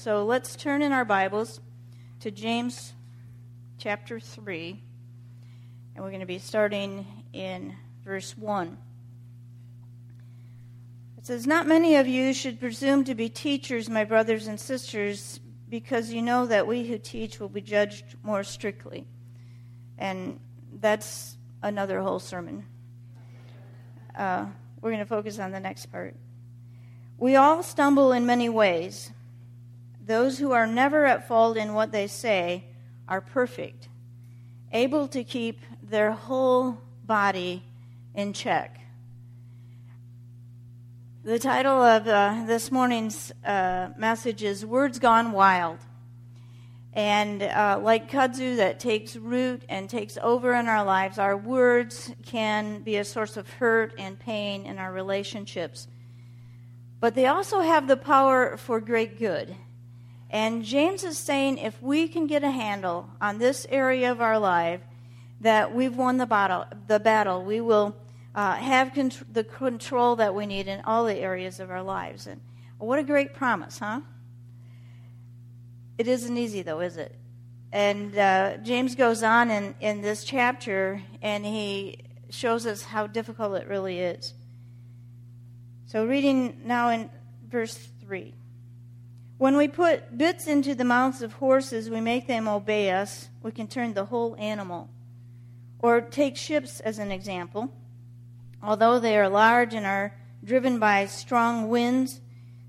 So let's turn in our Bibles to James chapter 3, and we're going to be starting in verse 1. It says, Not many of you should presume to be teachers, my brothers and sisters, because you know that we who teach will be judged more strictly. And that's another whole sermon. Uh, we're going to focus on the next part. We all stumble in many ways. Those who are never at fault in what they say are perfect, able to keep their whole body in check. The title of uh, this morning's uh, message is Words Gone Wild. And uh, like kudzu that takes root and takes over in our lives, our words can be a source of hurt and pain in our relationships. But they also have the power for great good. And James is saying if we can get a handle on this area of our life, that we've won the battle. The battle. We will uh, have the control that we need in all the areas of our lives. And what a great promise, huh? It isn't easy, though, is it? And uh, James goes on in, in this chapter and he shows us how difficult it really is. So, reading now in verse 3. When we put bits into the mouths of horses, we make them obey us. We can turn the whole animal. Or take ships as an example. Although they are large and are driven by strong winds,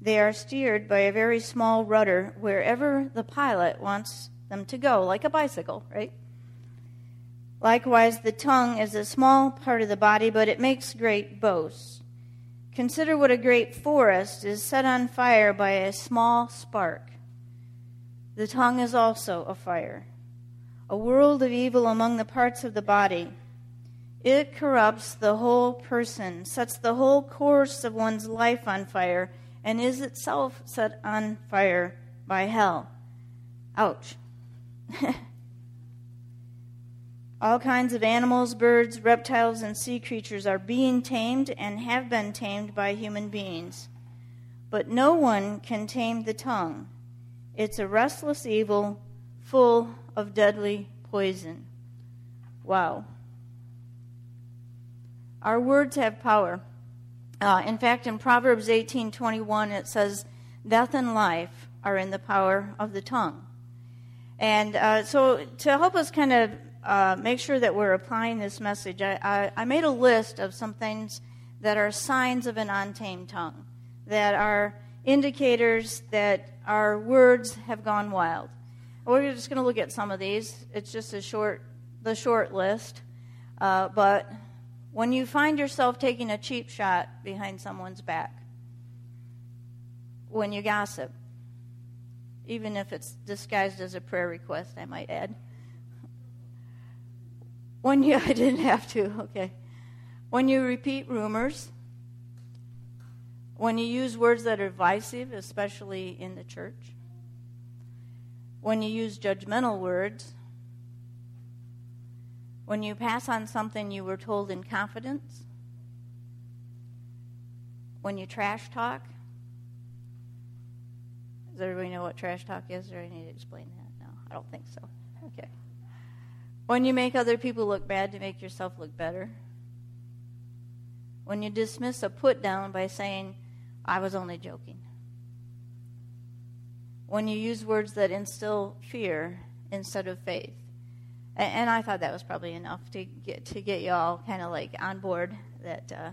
they are steered by a very small rudder wherever the pilot wants them to go, like a bicycle, right? Likewise, the tongue is a small part of the body, but it makes great boasts. Consider what a great forest is set on fire by a small spark. The tongue is also a fire, a world of evil among the parts of the body. It corrupts the whole person, sets the whole course of one's life on fire, and is itself set on fire by hell. Ouch. All kinds of animals, birds, reptiles, and sea creatures are being tamed and have been tamed by human beings. But no one can tame the tongue. It's a restless evil full of deadly poison. Wow. Our words have power. Uh, in fact, in Proverbs 18:21 it says, "Death and life are in the power of the tongue." And uh, so, to help us kind of uh, make sure that we're applying this message, I, I, I, made a list of some things that are signs of an untamed tongue, that are indicators that our words have gone wild. We're just going to look at some of these. It's just a short, the short list. Uh, but when you find yourself taking a cheap shot behind someone's back, when you gossip, even if it's disguised as a prayer request, I might add when you, I didn't have to, okay. When you repeat rumors, when you use words that are divisive, especially in the church, when you use judgmental words, when you pass on something you were told in confidence, when you trash talk. Does everybody know what trash talk is, or I need to explain that? No, I don't think so. Okay. When you make other people look bad to make yourself look better. When you dismiss a put down by saying, I was only joking. When you use words that instill fear instead of faith. And, I thought that was probably enough to get to get you all kind of like on board that uh,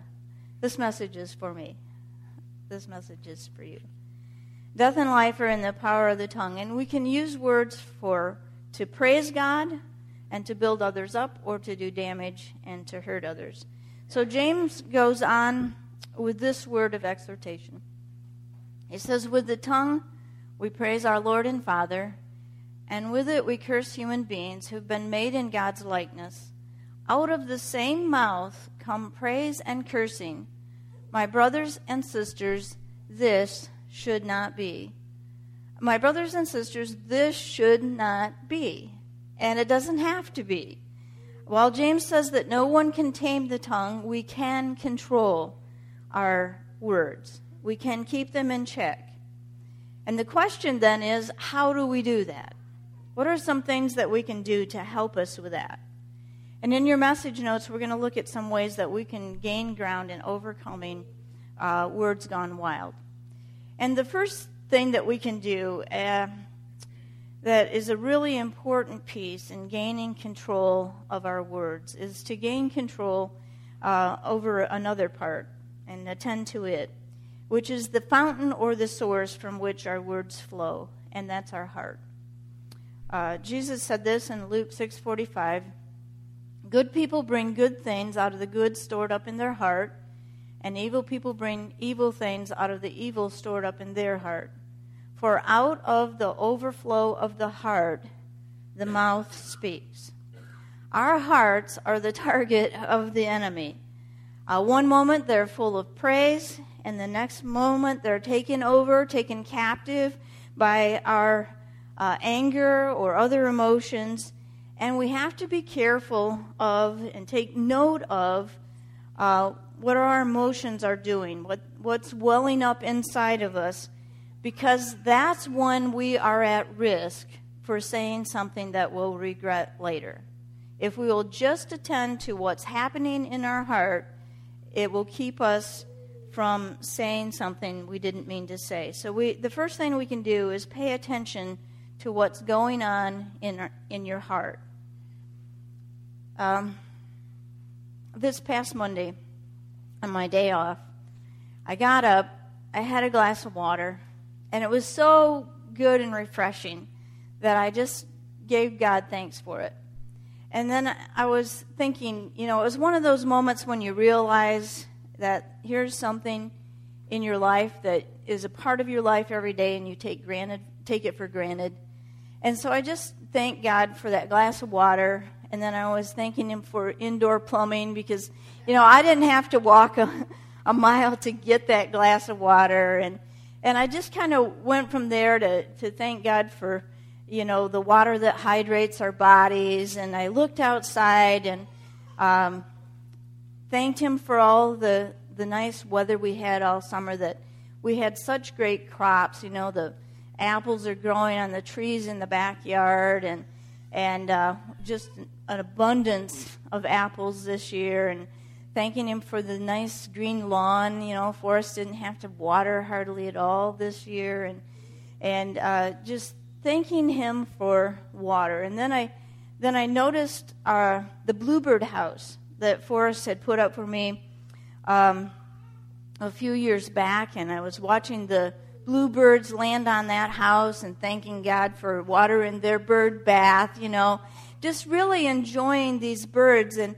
this message is for me. This message is for you. Death and life are in the power of the tongue, and we can use words for to praise God and to build others up or to do damage and to hurt others. So James goes on with this word of exhortation. He says, With the tongue we praise our Lord and Father, and with it we curse human beings who've been made in God's likeness. Out of the same mouth come praise and cursing. My brothers and sisters, this should not be. My brothers and sisters, this should not be and it doesn't have to be. While James says that no one can tame the tongue, we can control our words. We can keep them in check. And the question then is how do we do that? What are some things that we can do to help us with that? And in your message notes, we're going to look at some ways that we can gain ground in overcoming uh, words gone wild. And the first thing that we can do uh, that is a really important piece in gaining control of our words is to gain control uh, over another part and attend to it, which is the fountain or the source from which our words flow, and that's our heart. Uh, Jesus said this in Luke 6:45. Good people bring good things out of the good stored up in their heart, and evil people bring evil things out of the evil stored up in their heart. For out of the overflow of the heart, the mouth speaks. Our hearts are the target of the enemy. Uh, one moment they're full of praise, and the next moment they're taken over, taken captive by our uh, anger or other emotions. And we have to be careful of and take note of uh, what our emotions are doing, what, what's welling up inside of us because that's when we are at risk for saying something that we'll regret later. If we will just attend to what's happening in our heart, it will keep us from saying something we didn't mean to say. So we, the first thing we can do is pay attention to what's going on in, our, in your heart. Um, this past Monday, on my day off, I got up, I had a glass of water, and it was so good and refreshing that I just gave God thanks for it. And then I was thinking, you know, it was one of those moments when you realize that here's something in your life that is a part of your life every day and you take granted take it for granted. And so I just thank God for that glass of water and then I was thanking him for indoor plumbing because you know, I didn't have to walk a, a mile to get that glass of water and and I just kind of went from there to, to thank God for, you know, the water that hydrates our bodies. And I looked outside and um, thanked Him for all the, the nice weather we had all summer, that we had such great crops. You know, the apples are growing on the trees in the backyard and, and uh, just an abundance of apples this year. And thanking him for the nice green lawn. You know, Forrest didn't have to water hardly at all this year, and and uh, just thanking him for water. And then I then I noticed uh, the bluebird house that Forrest had put up for me um, a few years back, and I was watching the bluebirds land on that house and thanking God for water in their bird bath. You know, just really enjoying these birds and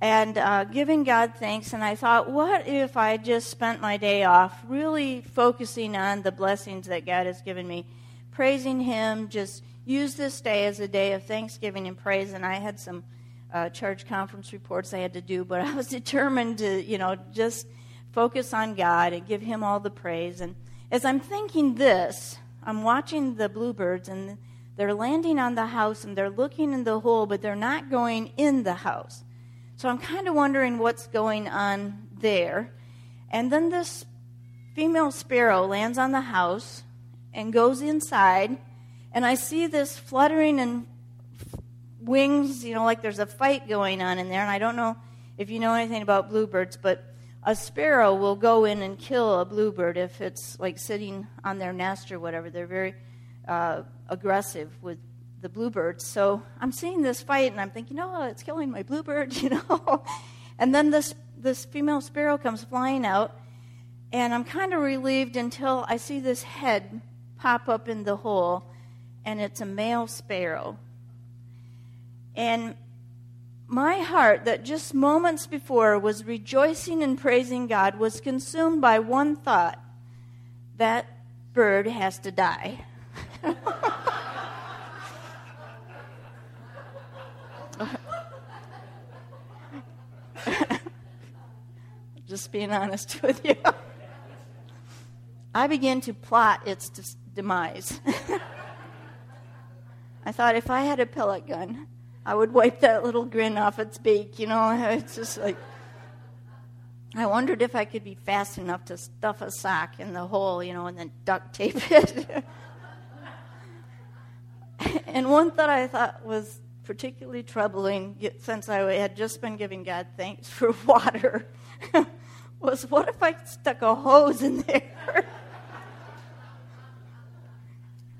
and uh, giving God thanks. And I thought, what if I just spent my day off really focusing on the blessings that God has given me, praising Him, just use this day as a day of thanksgiving and praise. And I had some uh, church conference reports I had to do, but I was determined to, you know, just focus on God and give Him all the praise. And as I'm thinking this, I'm watching the bluebirds and they're landing on the house and they're looking in the hole, but they're not going in the house. So I'm kind of wondering what's going on there. And then this female sparrow lands on the house and goes inside, and I see this fluttering and wings, you know, like there's a fight going on in there. And I don't know if you know anything about bluebirds, but a sparrow will go in and kill a bluebird if it's like sitting on their nest or whatever. They're very uh, aggressive with the bluebirds. So I'm seeing this fight and I'm thinking, oh, it's killing my bluebird, you know. and then this this female sparrow comes flying out, and I'm kind of relieved until I see this head pop up in the hole, and it's a male sparrow. And my heart, that just moments before was rejoicing and praising God, was consumed by one thought that bird has to die. Just being honest with you. I began to plot its demise. I thought if I had a pellet gun, I would wipe that little grin off its beak. You know, it's just like. I wondered if I could be fast enough to stuff a sock in the hole, you know, and then duct tape it. and one thought I thought was particularly troubling since I had just been giving God thanks for water was what if I stuck a hose in there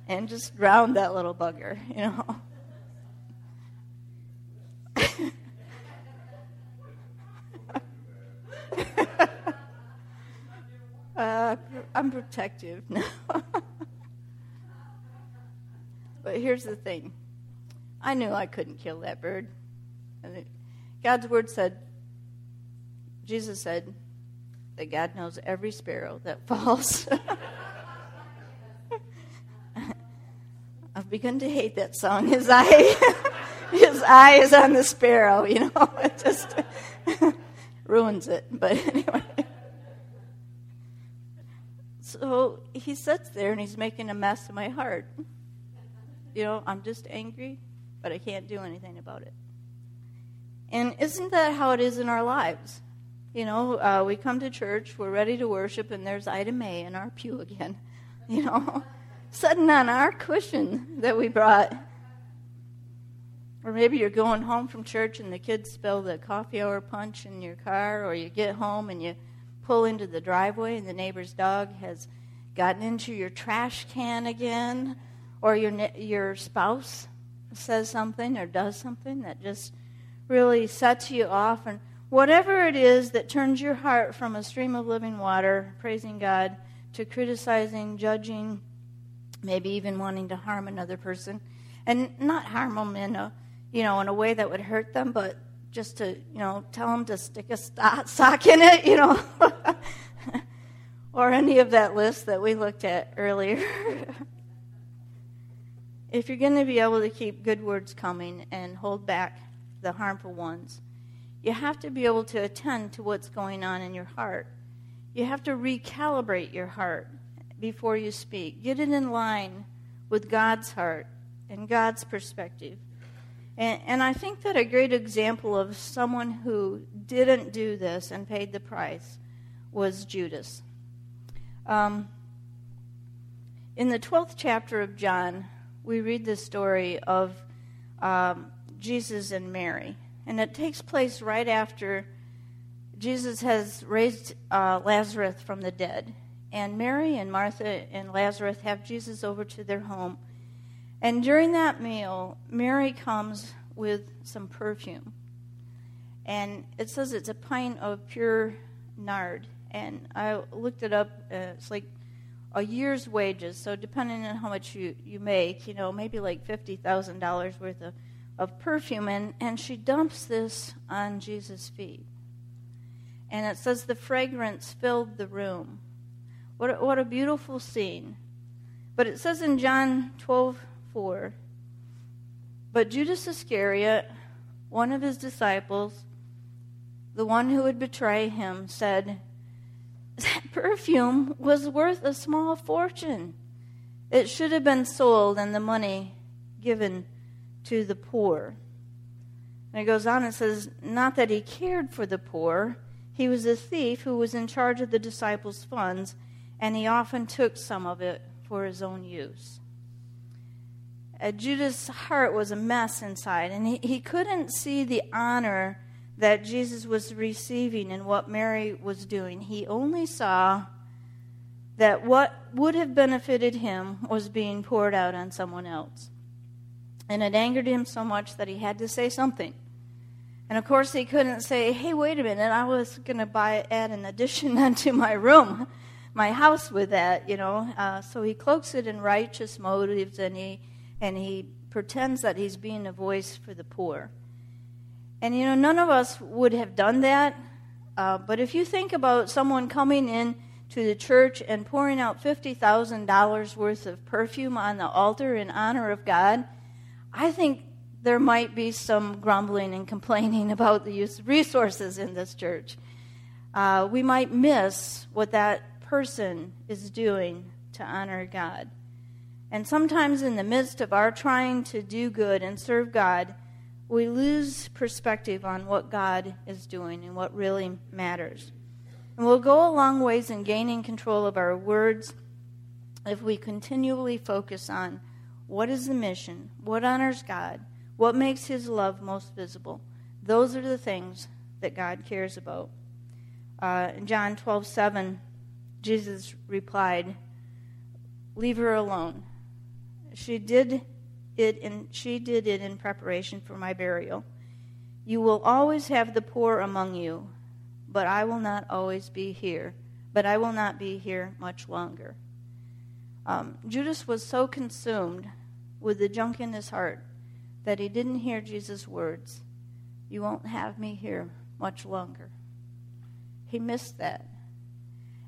and just drowned that little bugger, you know? uh, I'm protective now. but here's the thing I knew I couldn't kill that bird. God's word said, Jesus said, that God knows every sparrow that falls. I've begun to hate that song. His eye, his eye is on the sparrow. You know, it just ruins it. But anyway, so he sits there and he's making a mess of my heart. You know, I'm just angry, but I can't do anything about it. And isn't that how it is in our lives? You know, uh, we come to church, we're ready to worship, and there's Ida May in our pew again. You know, sitting on our cushion that we brought. Or maybe you're going home from church and the kids spill the coffee hour punch in your car, or you get home and you pull into the driveway and the neighbor's dog has gotten into your trash can again, or your your spouse says something or does something that just really sets you off and whatever it is that turns your heart from a stream of living water, praising God, to criticizing, judging, maybe even wanting to harm another person, and not harm them in a, you know, in a way that would hurt them, but just to, you know, tell them to stick a sock in it, you know, or any of that list that we looked at earlier. if you're going to be able to keep good words coming and hold back the harmful ones, you have to be able to attend to what's going on in your heart. You have to recalibrate your heart before you speak. Get it in line with God's heart and God's perspective. And, and I think that a great example of someone who didn't do this and paid the price was Judas. Um, in the 12th chapter of John, we read the story of um, Jesus and Mary. And it takes place right after Jesus has raised uh, Lazarus from the dead. And Mary and Martha and Lazarus have Jesus over to their home. And during that meal, Mary comes with some perfume. And it says it's a pint of pure nard. And I looked it up. Uh, it's like a year's wages. So depending on how much you, you make, you know, maybe like $50,000 worth of of perfume, and, and she dumps this on Jesus' feet. And it says the fragrance filled the room. What a, what a beautiful scene. But it says in John 12 4, but Judas Iscariot, one of his disciples, the one who would betray him, said, That perfume was worth a small fortune. It should have been sold and the money given to the poor. And it goes on and says, Not that he cared for the poor, he was a thief who was in charge of the disciples' funds, and he often took some of it for his own use. Uh, Judas' heart was a mess inside, and he, he couldn't see the honor that Jesus was receiving and what Mary was doing. He only saw that what would have benefited him was being poured out on someone else. And it angered him so much that he had to say something. And of course, he couldn't say, hey, wait a minute, I was going to buy add an addition onto my room, my house with that, you know. Uh, so he cloaks it in righteous motives and he, and he pretends that he's being a voice for the poor. And, you know, none of us would have done that. Uh, but if you think about someone coming in to the church and pouring out $50,000 worth of perfume on the altar in honor of God, I think there might be some grumbling and complaining about the use of resources in this church. Uh, we might miss what that person is doing to honor God. And sometimes, in the midst of our trying to do good and serve God, we lose perspective on what God is doing and what really matters. And we'll go a long ways in gaining control of our words if we continually focus on what is the mission, what honors God, what makes His love most visible. Those are the things that God cares about. Uh, in John 12 7, Jesus replied, Leave her alone. She did it in, she did it in preparation for my burial. You will always have the poor among you, but I will not always be here. But I will not be here much longer. Um, Judas was so consumed with the junk in his heart that he didn't hear Jesus' words, You won't have me here much longer. He missed that.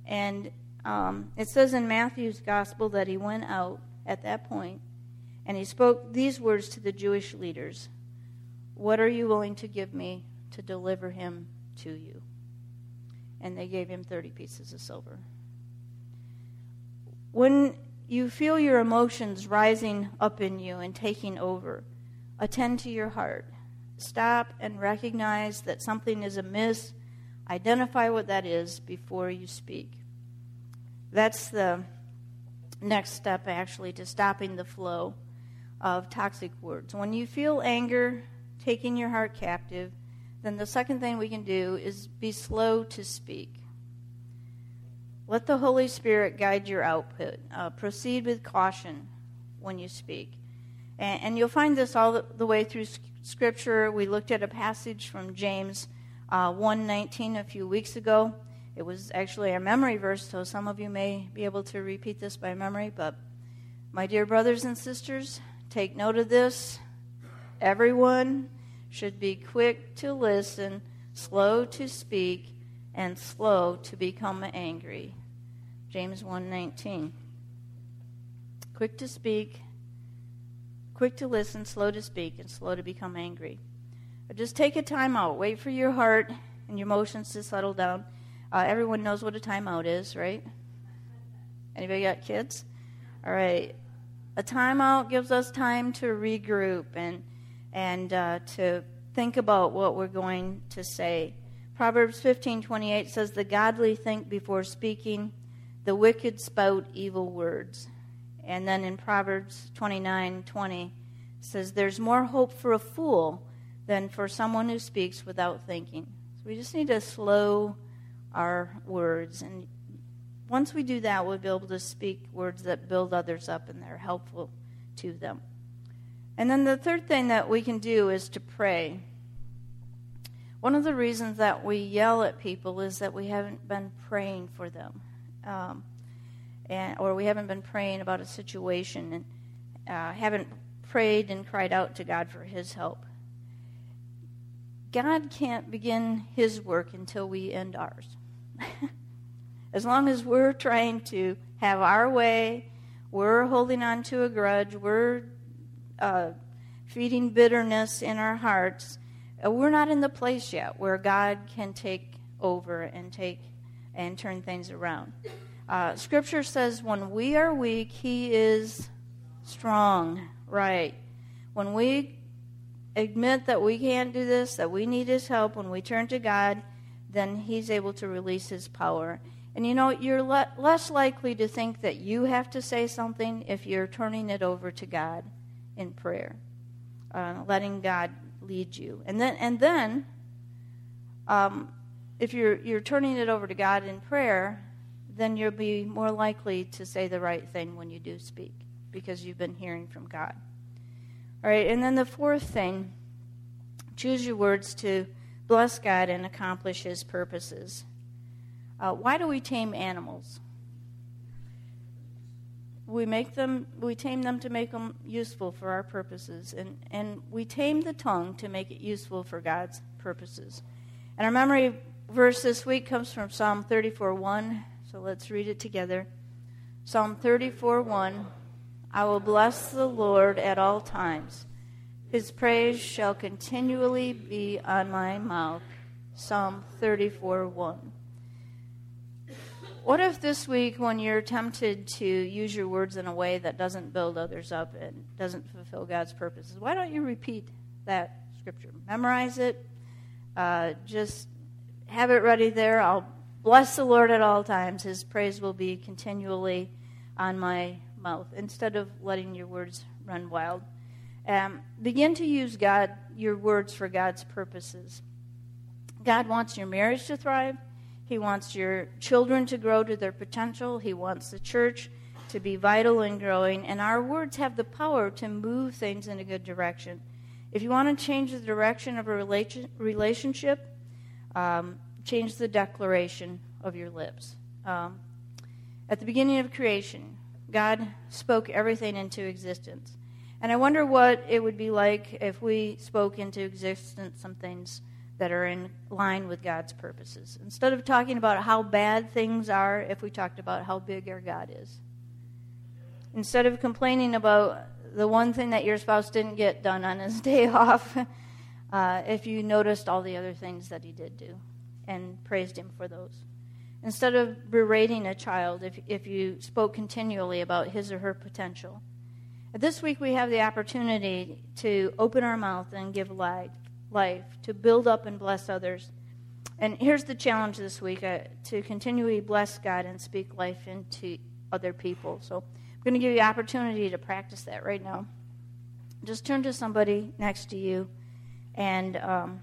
And um, it says in Matthew's gospel that he went out at that point and he spoke these words to the Jewish leaders What are you willing to give me to deliver him to you? And they gave him 30 pieces of silver. When you feel your emotions rising up in you and taking over, attend to your heart. Stop and recognize that something is amiss. Identify what that is before you speak. That's the next step, actually, to stopping the flow of toxic words. When you feel anger taking your heart captive, then the second thing we can do is be slow to speak. Let the Holy Spirit guide your output. Uh, proceed with caution when you speak. And, and, you'll find this all the, the way through Scripture. We looked at a passage from James uh, 1.19 a few weeks ago. It was actually a memory verse, so some of you may be able to repeat this by memory. But, my dear brothers and sisters, take note of this. Everyone should be quick to listen, slow to speak, and slow to become angry. James 1:19. Quick to speak, quick to listen, slow to speak, and slow to become angry. But just take a time out. Wait for your heart and your emotions to settle down uh, everyone knows what a timeout is, right? Anybody got kids? All right. A timeout gives us time to regroup and and uh, to think about what we're going to say. Proverbs 15:28 says, "The godly think before speaking; the wicked spout evil words." And then in Proverbs 29:20 says, "There's more hope for a fool than for someone who speaks without thinking." So we just need to slow our words. And once we do that, we'll be able to speak words that build others up and they're helpful to them. And then the third thing that we can do is to pray. One of the reasons that we yell at people is that we haven't been praying for them, um, and, or we haven't been praying about a situation and uh, haven't prayed and cried out to God for His help. God can't begin His work until we end ours. as long as we're trying to have our way, we're holding on to a grudge, we're uh, feeding bitterness in our hearts, uh, we're not in the place yet where God can take over and take and turn things around. Uh, scripture says when we are weak, He is strong. Right. When we admit that we can't do this, that we need His help, when we turn to God, then he's able to release his power. And you know, you're le- less likely to think that you have to say something if you're turning it over to God in prayer, uh, letting God lead you. And then, and then, um, if you're you're turning it over to God in prayer, then you'll be more likely to say the right thing when you do speak because you've been hearing from God. All right, and then the fourth thing, choose your words to bless God and accomplish His purposes. Uh, why do we tame animals? We make them, we tame them to make them useful for our purposes, and, and we tame the tongue to make it useful for God's purposes. And our memory verse this week comes from Psalm 34 1, so let's read it together. Psalm 34 1 I will bless the Lord at all times. His praise shall continually be on my mouth. Psalm 34 1. What if this week, when you're tempted to use your words in a way that doesn't build others up and doesn't fulfill God's purposes, why don't you repeat that scripture? Memorize it. Uh, just have it ready there. I'll bless the Lord at all times. His praise will be continually on my mouth instead of letting your words run wild. Um, begin to use God, your words for God's purposes. God wants your marriage to thrive. He wants your children to grow to their potential. He wants the church to be vital and growing. And our words have the power to move things in a good direction. If you want to change the direction of a relation, relationship, um, change the declaration of your lips. Um, at the beginning of creation, God spoke everything into existence. And I wonder what it would be like if we spoke into existence some things that are in line with God's purposes. Instead of talking about how bad things are, if we talked about how big our God is. Instead of complaining about the one thing that your spouse didn't get done on his day off, uh, if you noticed all the other things that he did do and praised him for those. Instead of berating a child, if, if you spoke continually about his or her potential this week we have the opportunity to open our mouth and give life, life to build up and bless others. And here's the challenge this week uh, to continually bless God and speak life into other people. So I'm going to give you opportunity to practice that right now. Just turn to somebody next to you and um,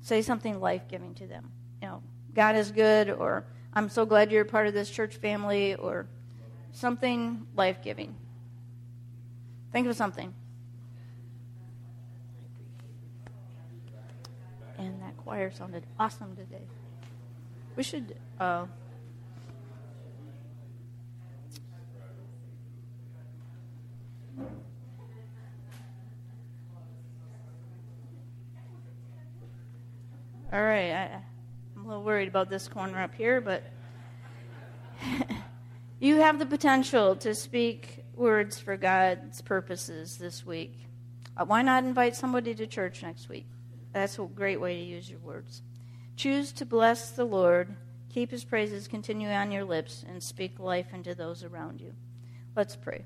say something life giving to them. You know, God is good, or I'm so glad you're part of this church family, or something life giving. Think of something. And that choir sounded awesome today. We should. Uh, all right, I, I'm a little worried about this corner up here, but you have the potential to speak words for God's purposes this week. Uh, why not invite somebody to church next week? That's a great way to use your words. Choose to bless the Lord, keep his praises continue on your lips, and speak life into those around you. Let's pray.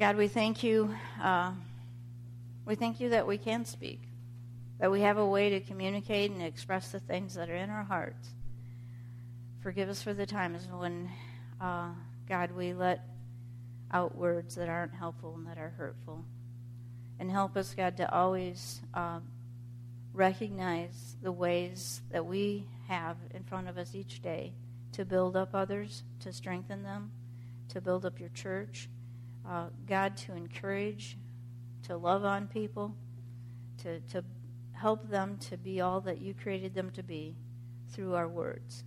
God, we thank you. Uh, we thank you that we can speak, that we have a way to communicate and express the things that are in our hearts. Forgive us for the times when. Uh, God, we let out words that aren't helpful and that are hurtful. And help us, God, to always uh, recognize the ways that we have in front of us each day to build up others, to strengthen them, to build up your church. Uh, God, to encourage, to love on people, to, to help them to be all that you created them to be through our words.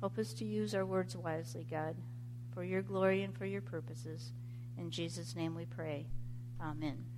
Help us to use our words wisely, God for your glory and for your purposes. In Jesus' name we pray. Amen.